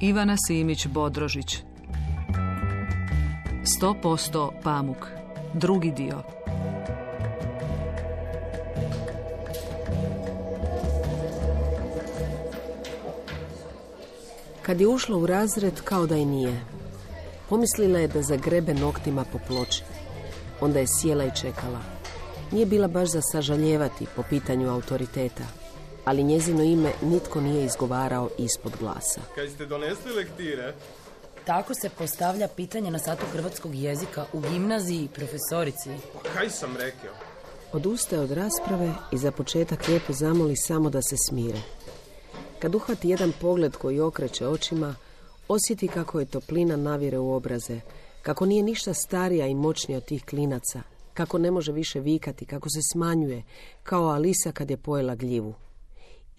Ivana Simić Bodrožić 100% pamuk Drugi dio Kad je ušla u razred, kao da i nije. Pomislila je da zagrebe noktima po ploči. Onda je sjela i čekala. Nije bila baš za sažaljevati po pitanju autoriteta, ali njezino ime nitko nije izgovarao ispod glasa. Kaj ste donesli lektire? Tako se postavlja pitanje na satu hrvatskog jezika u gimnaziji profesorici. Pa kaj sam rekao? Odustaje od rasprave i za početak lijepo zamoli samo da se smire. Kad uhvati jedan pogled koji okreće očima, osjeti kako je toplina navire u obraze, kako nije ništa starija i moćnija od tih klinaca, kako ne može više vikati, kako se smanjuje, kao Alisa kad je pojela gljivu.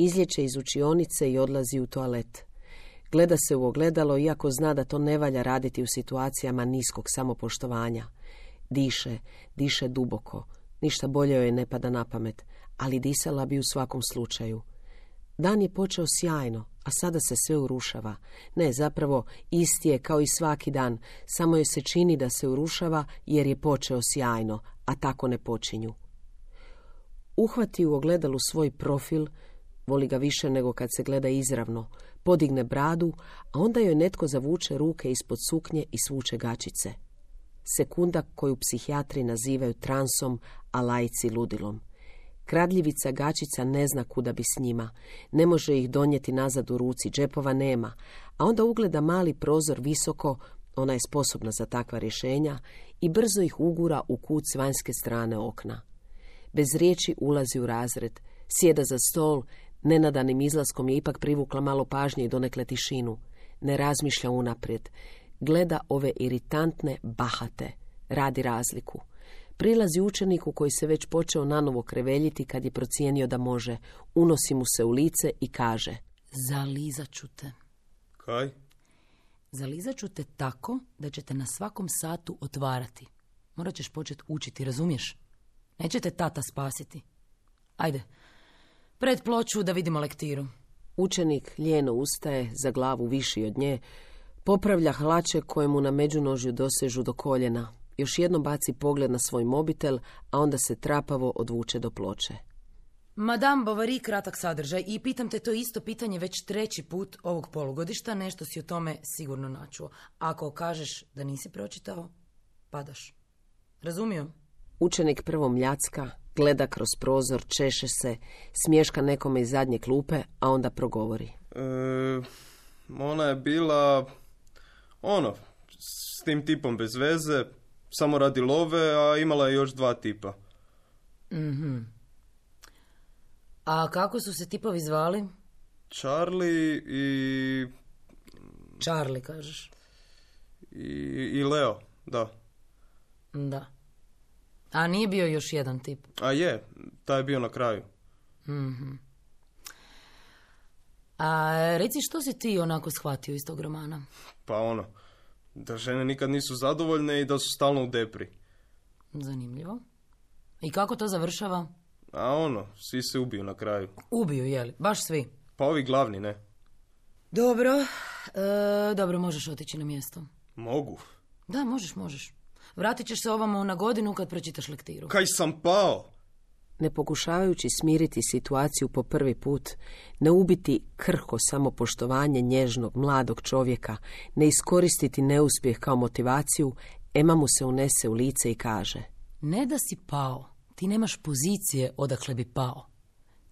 Izlječe iz učionice i odlazi u toalet. Gleda se u ogledalo, iako zna da to ne valja raditi u situacijama niskog samopoštovanja. Diše, diše duboko. Ništa bolje joj ne pada na pamet, ali disala bi u svakom slučaju. Dan je počeo sjajno, a sada se sve urušava. Ne, zapravo, isti je kao i svaki dan, samo joj se čini da se urušava jer je počeo sjajno, a tako ne počinju. Uhvati u ogledalu svoj profil, voli ga više nego kad se gleda izravno, podigne bradu, a onda joj netko zavuče ruke ispod suknje i svuče gačice. Sekunda koju psihijatri nazivaju transom, a lajci ludilom. Kradljivica gačica ne zna kuda bi s njima, ne može ih donijeti nazad u ruci, džepova nema, a onda ugleda mali prozor visoko, ona je sposobna za takva rješenja, i brzo ih ugura u kut s vanjske strane okna. Bez riječi ulazi u razred, sjeda za stol, nenadanim izlaskom je ipak privukla malo pažnje i donekle tišinu. Ne razmišlja unaprijed, gleda ove iritantne bahate, radi razliku. Prilazi učeniku koji se već počeo nanovo kreveljiti kad je procijenio da može. Unosi mu se u lice i kaže Zalizat ću te. Kaj? Zalizat ću te tako da ćete na svakom satu otvarati. Morat ćeš početi učiti, razumiješ? Neće te tata spasiti. Ajde, pred ploču da vidimo lektiru. Učenik ljeno ustaje, za glavu viši od nje, popravlja hlače koje mu na međunožju dosežu do koljena, još jednom baci pogled na svoj mobitel, a onda se trapavo odvuče do ploče. Madame Bovary, kratak sadržaj i pitam te to isto pitanje već treći put ovog polugodišta, nešto si o tome sigurno načuo. Ako kažeš da nisi pročitao, padaš. Razumio? Učenik prvo mljacka, gleda kroz prozor, češe se, smješka nekome iz zadnje klupe, a onda progovori. E, ona je bila, ono, s tim tipom bez veze, samo radi love, a imala je još dva tipa. Mhm. A kako su se tipovi zvali? Charlie i... Charlie, kažeš. i, i Leo, da. Da. A nije bio još jedan tip? A je, taj je bio na kraju. Mhm. A reci što si ti onako shvatio iz tog romana? Pa ono, da žene nikad nisu zadovoljne i da su stalno u depri. Zanimljivo. I kako to završava? A ono, svi se ubiju na kraju. Ubiju, jeli? Baš svi. Pa ovi glavni, ne? Dobro. E, dobro, možeš otići na mjesto. Mogu. Da, možeš, možeš. Vratit ćeš se ovamo na godinu kad pročitaš lektiru. Kaj sam pao? Ne pokušavajući smiriti situaciju po prvi put, ne ubiti krhko samopoštovanje nježnog mladog čovjeka, ne iskoristiti neuspjeh kao motivaciju, Ema mu se unese u lice i kaže Ne da si pao, ti nemaš pozicije odakle bi pao.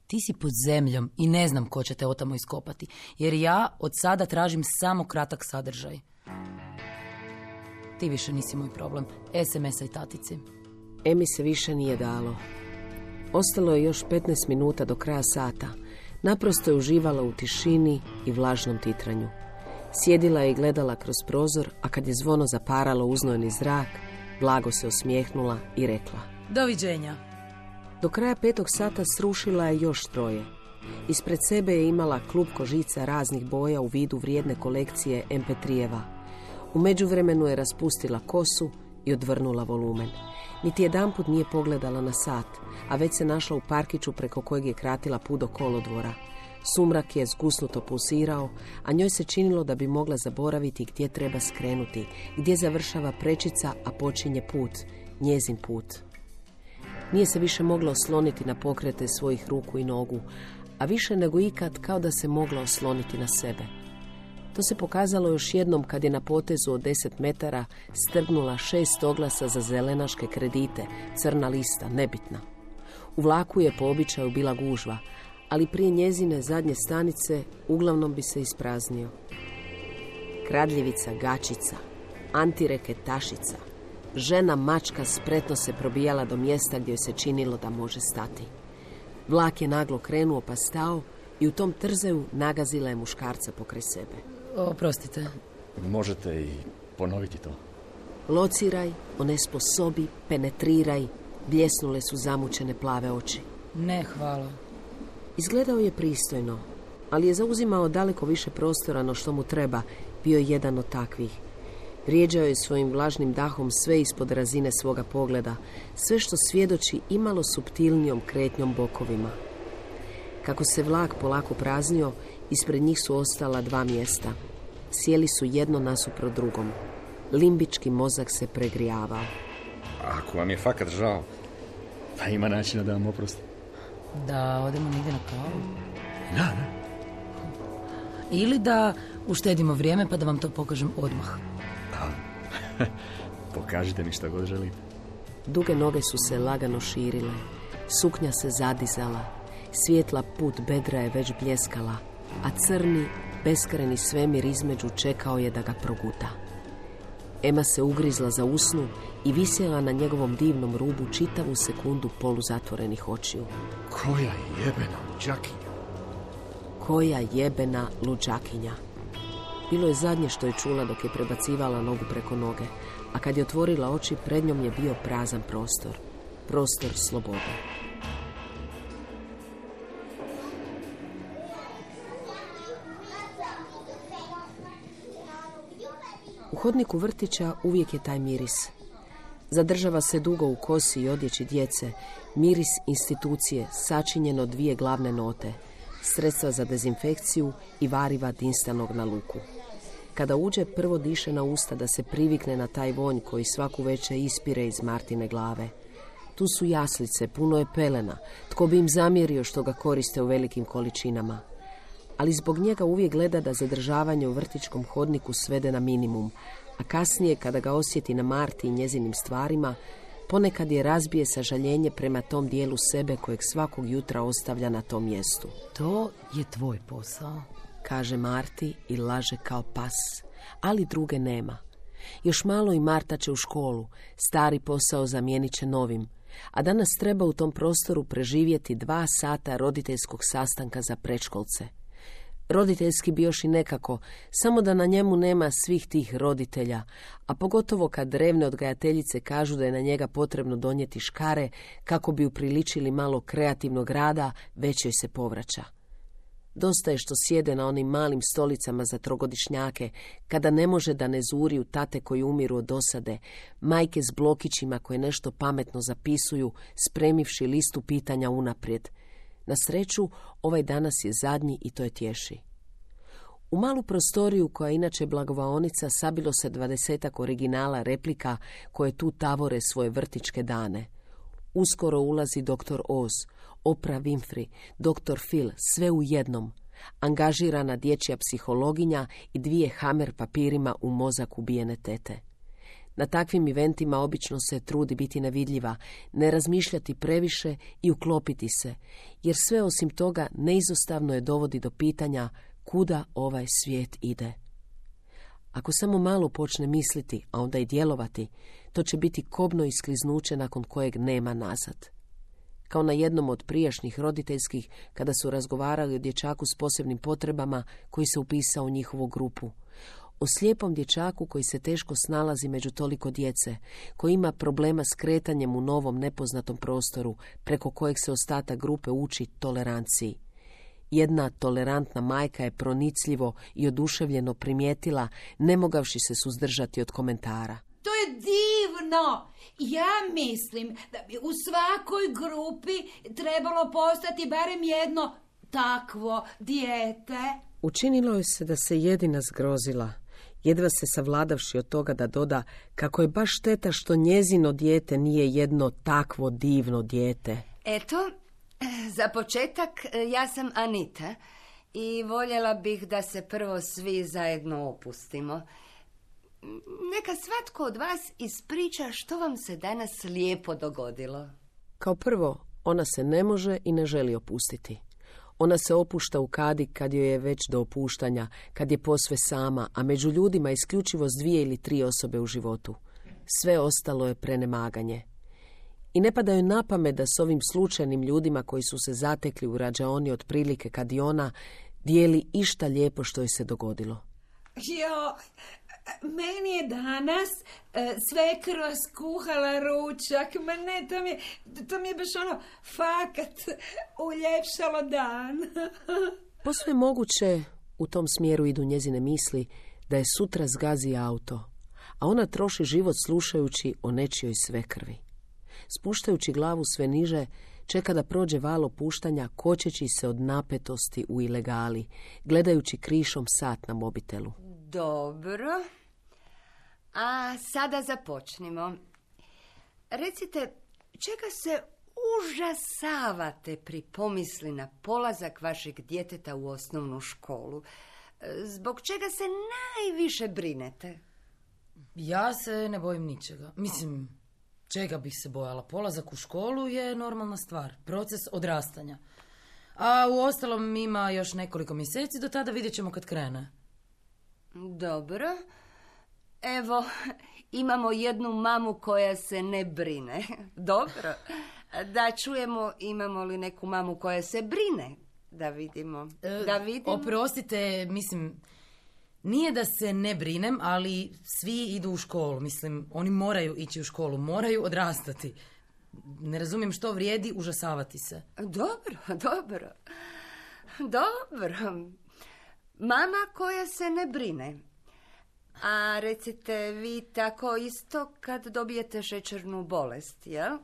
Ti si pod zemljom i ne znam ko će te otamo iskopati, jer ja od sada tražim samo kratak sadržaj. Ti više nisi moj problem. SMS-a i tatici. Emi se više nije dalo. Ostalo je još 15 minuta do kraja sata. Naprosto je uživala u tišini i vlažnom titranju. Sjedila je i gledala kroz prozor, a kad je zvono zaparalo uznojeni zrak, blago se osmijehnula i rekla. Doviđenja. Do kraja petog sata srušila je još troje. Ispred sebe je imala klub kožica raznih boja u vidu vrijedne kolekcije MP3-eva. U međuvremenu je raspustila kosu i odvrnula volumen. Niti jedanput nije pogledala na sat, a već se našla u parkiću preko kojeg je kratila put do kolodvora. Sumrak je zgusnuto pulsirao, a njoj se činilo da bi mogla zaboraviti gdje treba skrenuti, gdje završava prečica, a počinje put, njezin put. Nije se više mogla osloniti na pokrete svojih ruku i nogu, a više nego ikad kao da se mogla osloniti na sebe. To se pokazalo još jednom kad je na potezu od 10 metara strgnula šest oglasa za zelenaške kredite, crna lista, nebitna. U vlaku je po običaju bila gužva, ali prije njezine zadnje stanice uglavnom bi se ispraznio. Kradljivica gačica, antireketašica, žena mačka spretno se probijala do mjesta gdje joj se činilo da može stati. Vlak je naglo krenuo pa stao i u tom trzaju nagazila je muškarca pokraj sebe. Oprostite. Možete i ponoviti to. Lociraj, onesposobi, penetriraj, bljesnule su zamučene plave oči. Ne, hvala. Izgledao je pristojno, ali je zauzimao daleko više prostora no što mu treba, bio je jedan od takvih. Vrijeđao je svojim vlažnim dahom sve ispod razine svoga pogleda, sve što svjedoči imalo subtilnijom kretnjom bokovima. Kako se vlak polako praznio, ispred njih su ostala dva mjesta. Sjeli su jedno nasuprot drugom. Limbički mozak se pregrijavao. Ako vam je fakat žao, pa ima načina da vam oprosti. Da odemo negdje na kavu. Da, da. Ili da uštedimo vrijeme pa da vam to pokažem odmah. Pokažite mi što god želite. Duge noge su se lagano širile. Suknja se zadizala. Svijetla put bedra je već bljeskala, a crni, beskreni svemir između čekao je da ga proguta. Ema se ugrizla za usnu i visjela na njegovom divnom rubu čitavu sekundu poluzatvorenih očiju. Koja jebena džakinja. Koja jebena luđakinja. Bilo je zadnje što je čula dok je prebacivala nogu preko noge, a kad je otvorila oči, pred njom je bio prazan prostor. Prostor slobode. Hodniku vrtića uvijek je taj miris. Zadržava se dugo u kosi i odjeći djece, miris institucije, sačinjeno dvije glavne note, sredstva za dezinfekciju i variva dinstanog na luku. Kada uđe, prvo diše na usta da se privikne na taj vonj koji svaku večer ispire iz Martine glave. Tu su jaslice, puno je pelena. Tko bi im zamjerio što ga koriste u velikim količinama? Ali zbog njega uvijek gleda da zadržavanje u vrtičkom hodniku svede na minimum, a kasnije kada ga osjeti na Marti i njezinim stvarima, ponekad je razbije sažaljenje prema tom dijelu sebe kojeg svakog jutra ostavlja na tom mjestu. To je tvoj posao. Kaže Marti i laže kao pas, ali druge nema. Još malo i Marta će u školu, stari posao zamijenit će novim, a danas treba u tom prostoru preživjeti dva sata roditeljskog sastanka za prečkolce. Roditeljski bi još i nekako, samo da na njemu nema svih tih roditelja, a pogotovo kad drevne odgajateljice kažu da je na njega potrebno donijeti škare kako bi upriličili malo kreativnog rada, već joj se povraća. Dosta je što sjede na onim malim stolicama za trogodišnjake, kada ne može da ne zuri u tate koji umiru od dosade, majke s blokićima koje nešto pametno zapisuju, spremivši listu pitanja unaprijed. Na sreću, ovaj danas je zadnji i to je tješi. U malu prostoriju koja inače blagovaonica sabilo se dvadesetak originala replika koje tu tavore svoje vrtičke dane. Uskoro ulazi doktor Oz, Oprah Winfrey, doktor Phil, sve u jednom. Angažirana dječja psihologinja i dvije hamer papirima u mozak ubijene tete. Na takvim eventima obično se trudi biti nevidljiva, ne razmišljati previše i uklopiti se, jer sve osim toga neizostavno je dovodi do pitanja kuda ovaj svijet ide. Ako samo malo počne misliti, a onda i djelovati, to će biti kobno iskliznuće nakon kojeg nema nazad. Kao na jednom od prijašnjih roditeljskih, kada su razgovarali o dječaku s posebnim potrebama koji se upisao u njihovu grupu. O slijepom dječaku koji se teško snalazi među toliko djece, koji ima problema s kretanjem u novom nepoznatom prostoru, preko kojeg se ostatak grupe uči toleranciji. Jedna tolerantna majka je pronicljivo i oduševljeno primijetila, ne mogavši se suzdržati od komentara. To je divno! Ja mislim da bi u svakoj grupi trebalo postati barem jedno takvo dijete. Učinilo je se da se jedina zgrozila, jedva se savladavši od toga da doda kako je baš šteta što njezino dijete nije jedno takvo divno dijete. Eto, za početak ja sam Anita i voljela bih da se prvo svi zajedno opustimo. Neka svatko od vas ispriča što vam se danas lijepo dogodilo. Kao prvo, ona se ne može i ne želi opustiti. Ona se opušta u kadi kad joj je već do opuštanja, kad je posve sama, a među ljudima isključivo s dvije ili tri osobe u životu. Sve ostalo je prenemaganje. I ne pada joj na pamet da s ovim slučajnim ljudima koji su se zatekli u rađaoni otprilike kad i ona dijeli išta lijepo što joj se dogodilo. Jo, meni je danas e, sve kroz skuhala ručak. Ma ne, to mi, je, to mi je baš ono fakat uljepšalo dan. Posve moguće u tom smjeru idu njezine misli da je sutra zgazi auto, a ona troši život slušajući o nečijoj svekrvi. Spuštajući glavu sve niže, čeka da prođe valo puštanja kočeći se od napetosti u ilegali, gledajući krišom sat na mobitelu. Dobro. A sada započnimo. Recite, čega se užasavate pri pomisli na polazak vašeg djeteta u osnovnu školu? Zbog čega se najviše brinete? Ja se ne bojim ničega. Mislim, čega bih se bojala? Polazak u školu je normalna stvar. Proces odrastanja. A u ostalom ima još nekoliko mjeseci, do tada vidjet ćemo kad krene. Dobro. Evo, imamo jednu mamu koja se ne brine. Dobro. Da čujemo imamo li neku mamu koja se brine. Da vidimo. Da vidimo. Oprostite, mislim, nije da se ne brinem, ali svi idu u školu. Mislim, oni moraju ići u školu, moraju odrastati. Ne razumijem što vrijedi užasavati se. Dobro, dobro. Dobro. Mama koja se ne brine. A recite, vi tako isto kad dobijete šećernu bolest, jel?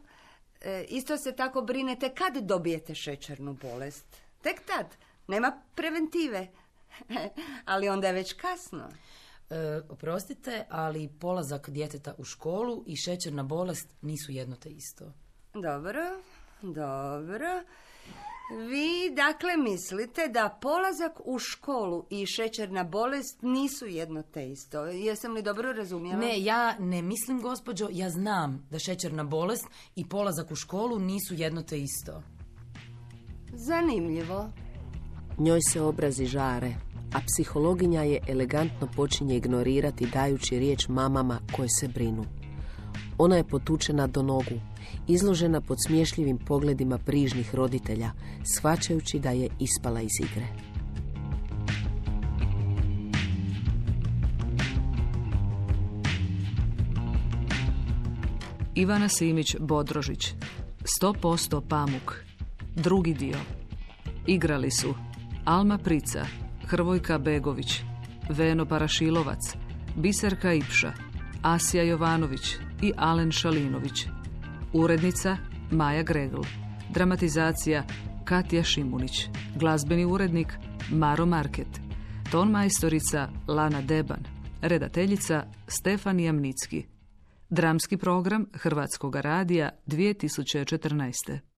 E, isto se tako brinete kad dobijete šećernu bolest. Tek tad. Nema preventive. Ali onda je već kasno. E, oprostite, ali polazak djeteta u školu i šećerna bolest nisu jedno te isto. Dobro, dobro. Vi dakle mislite da polazak u školu i šećerna bolest nisu jedno te isto. Jesam li dobro razumjela? Ne, ja ne mislim, gospođo, ja znam da šećerna bolest i polazak u školu nisu jedno te isto. Zanimljivo. Njoj se obrazi žare, a psihologinja je elegantno počinje ignorirati dajući riječ mamama koje se brinu. Ona je potučena do nogu, izložena pod smješljivim pogledima brižnih roditelja, shvaćajući da je ispala iz igre. Ivana Simić Bodrožić 100% pamuk Drugi dio Igrali su Alma Prica Hrvojka Begović Veno Parašilovac Biserka Ipša Asija Jovanović i Alen Šalinović Urednica Maja Gregl. Dramatizacija Katja Šimunić. Glazbeni urednik Maro Market. Ton majstorica Lana Deban. Redateljica Stefan Jamnicki. Dramski program Hrvatskog radija 2014.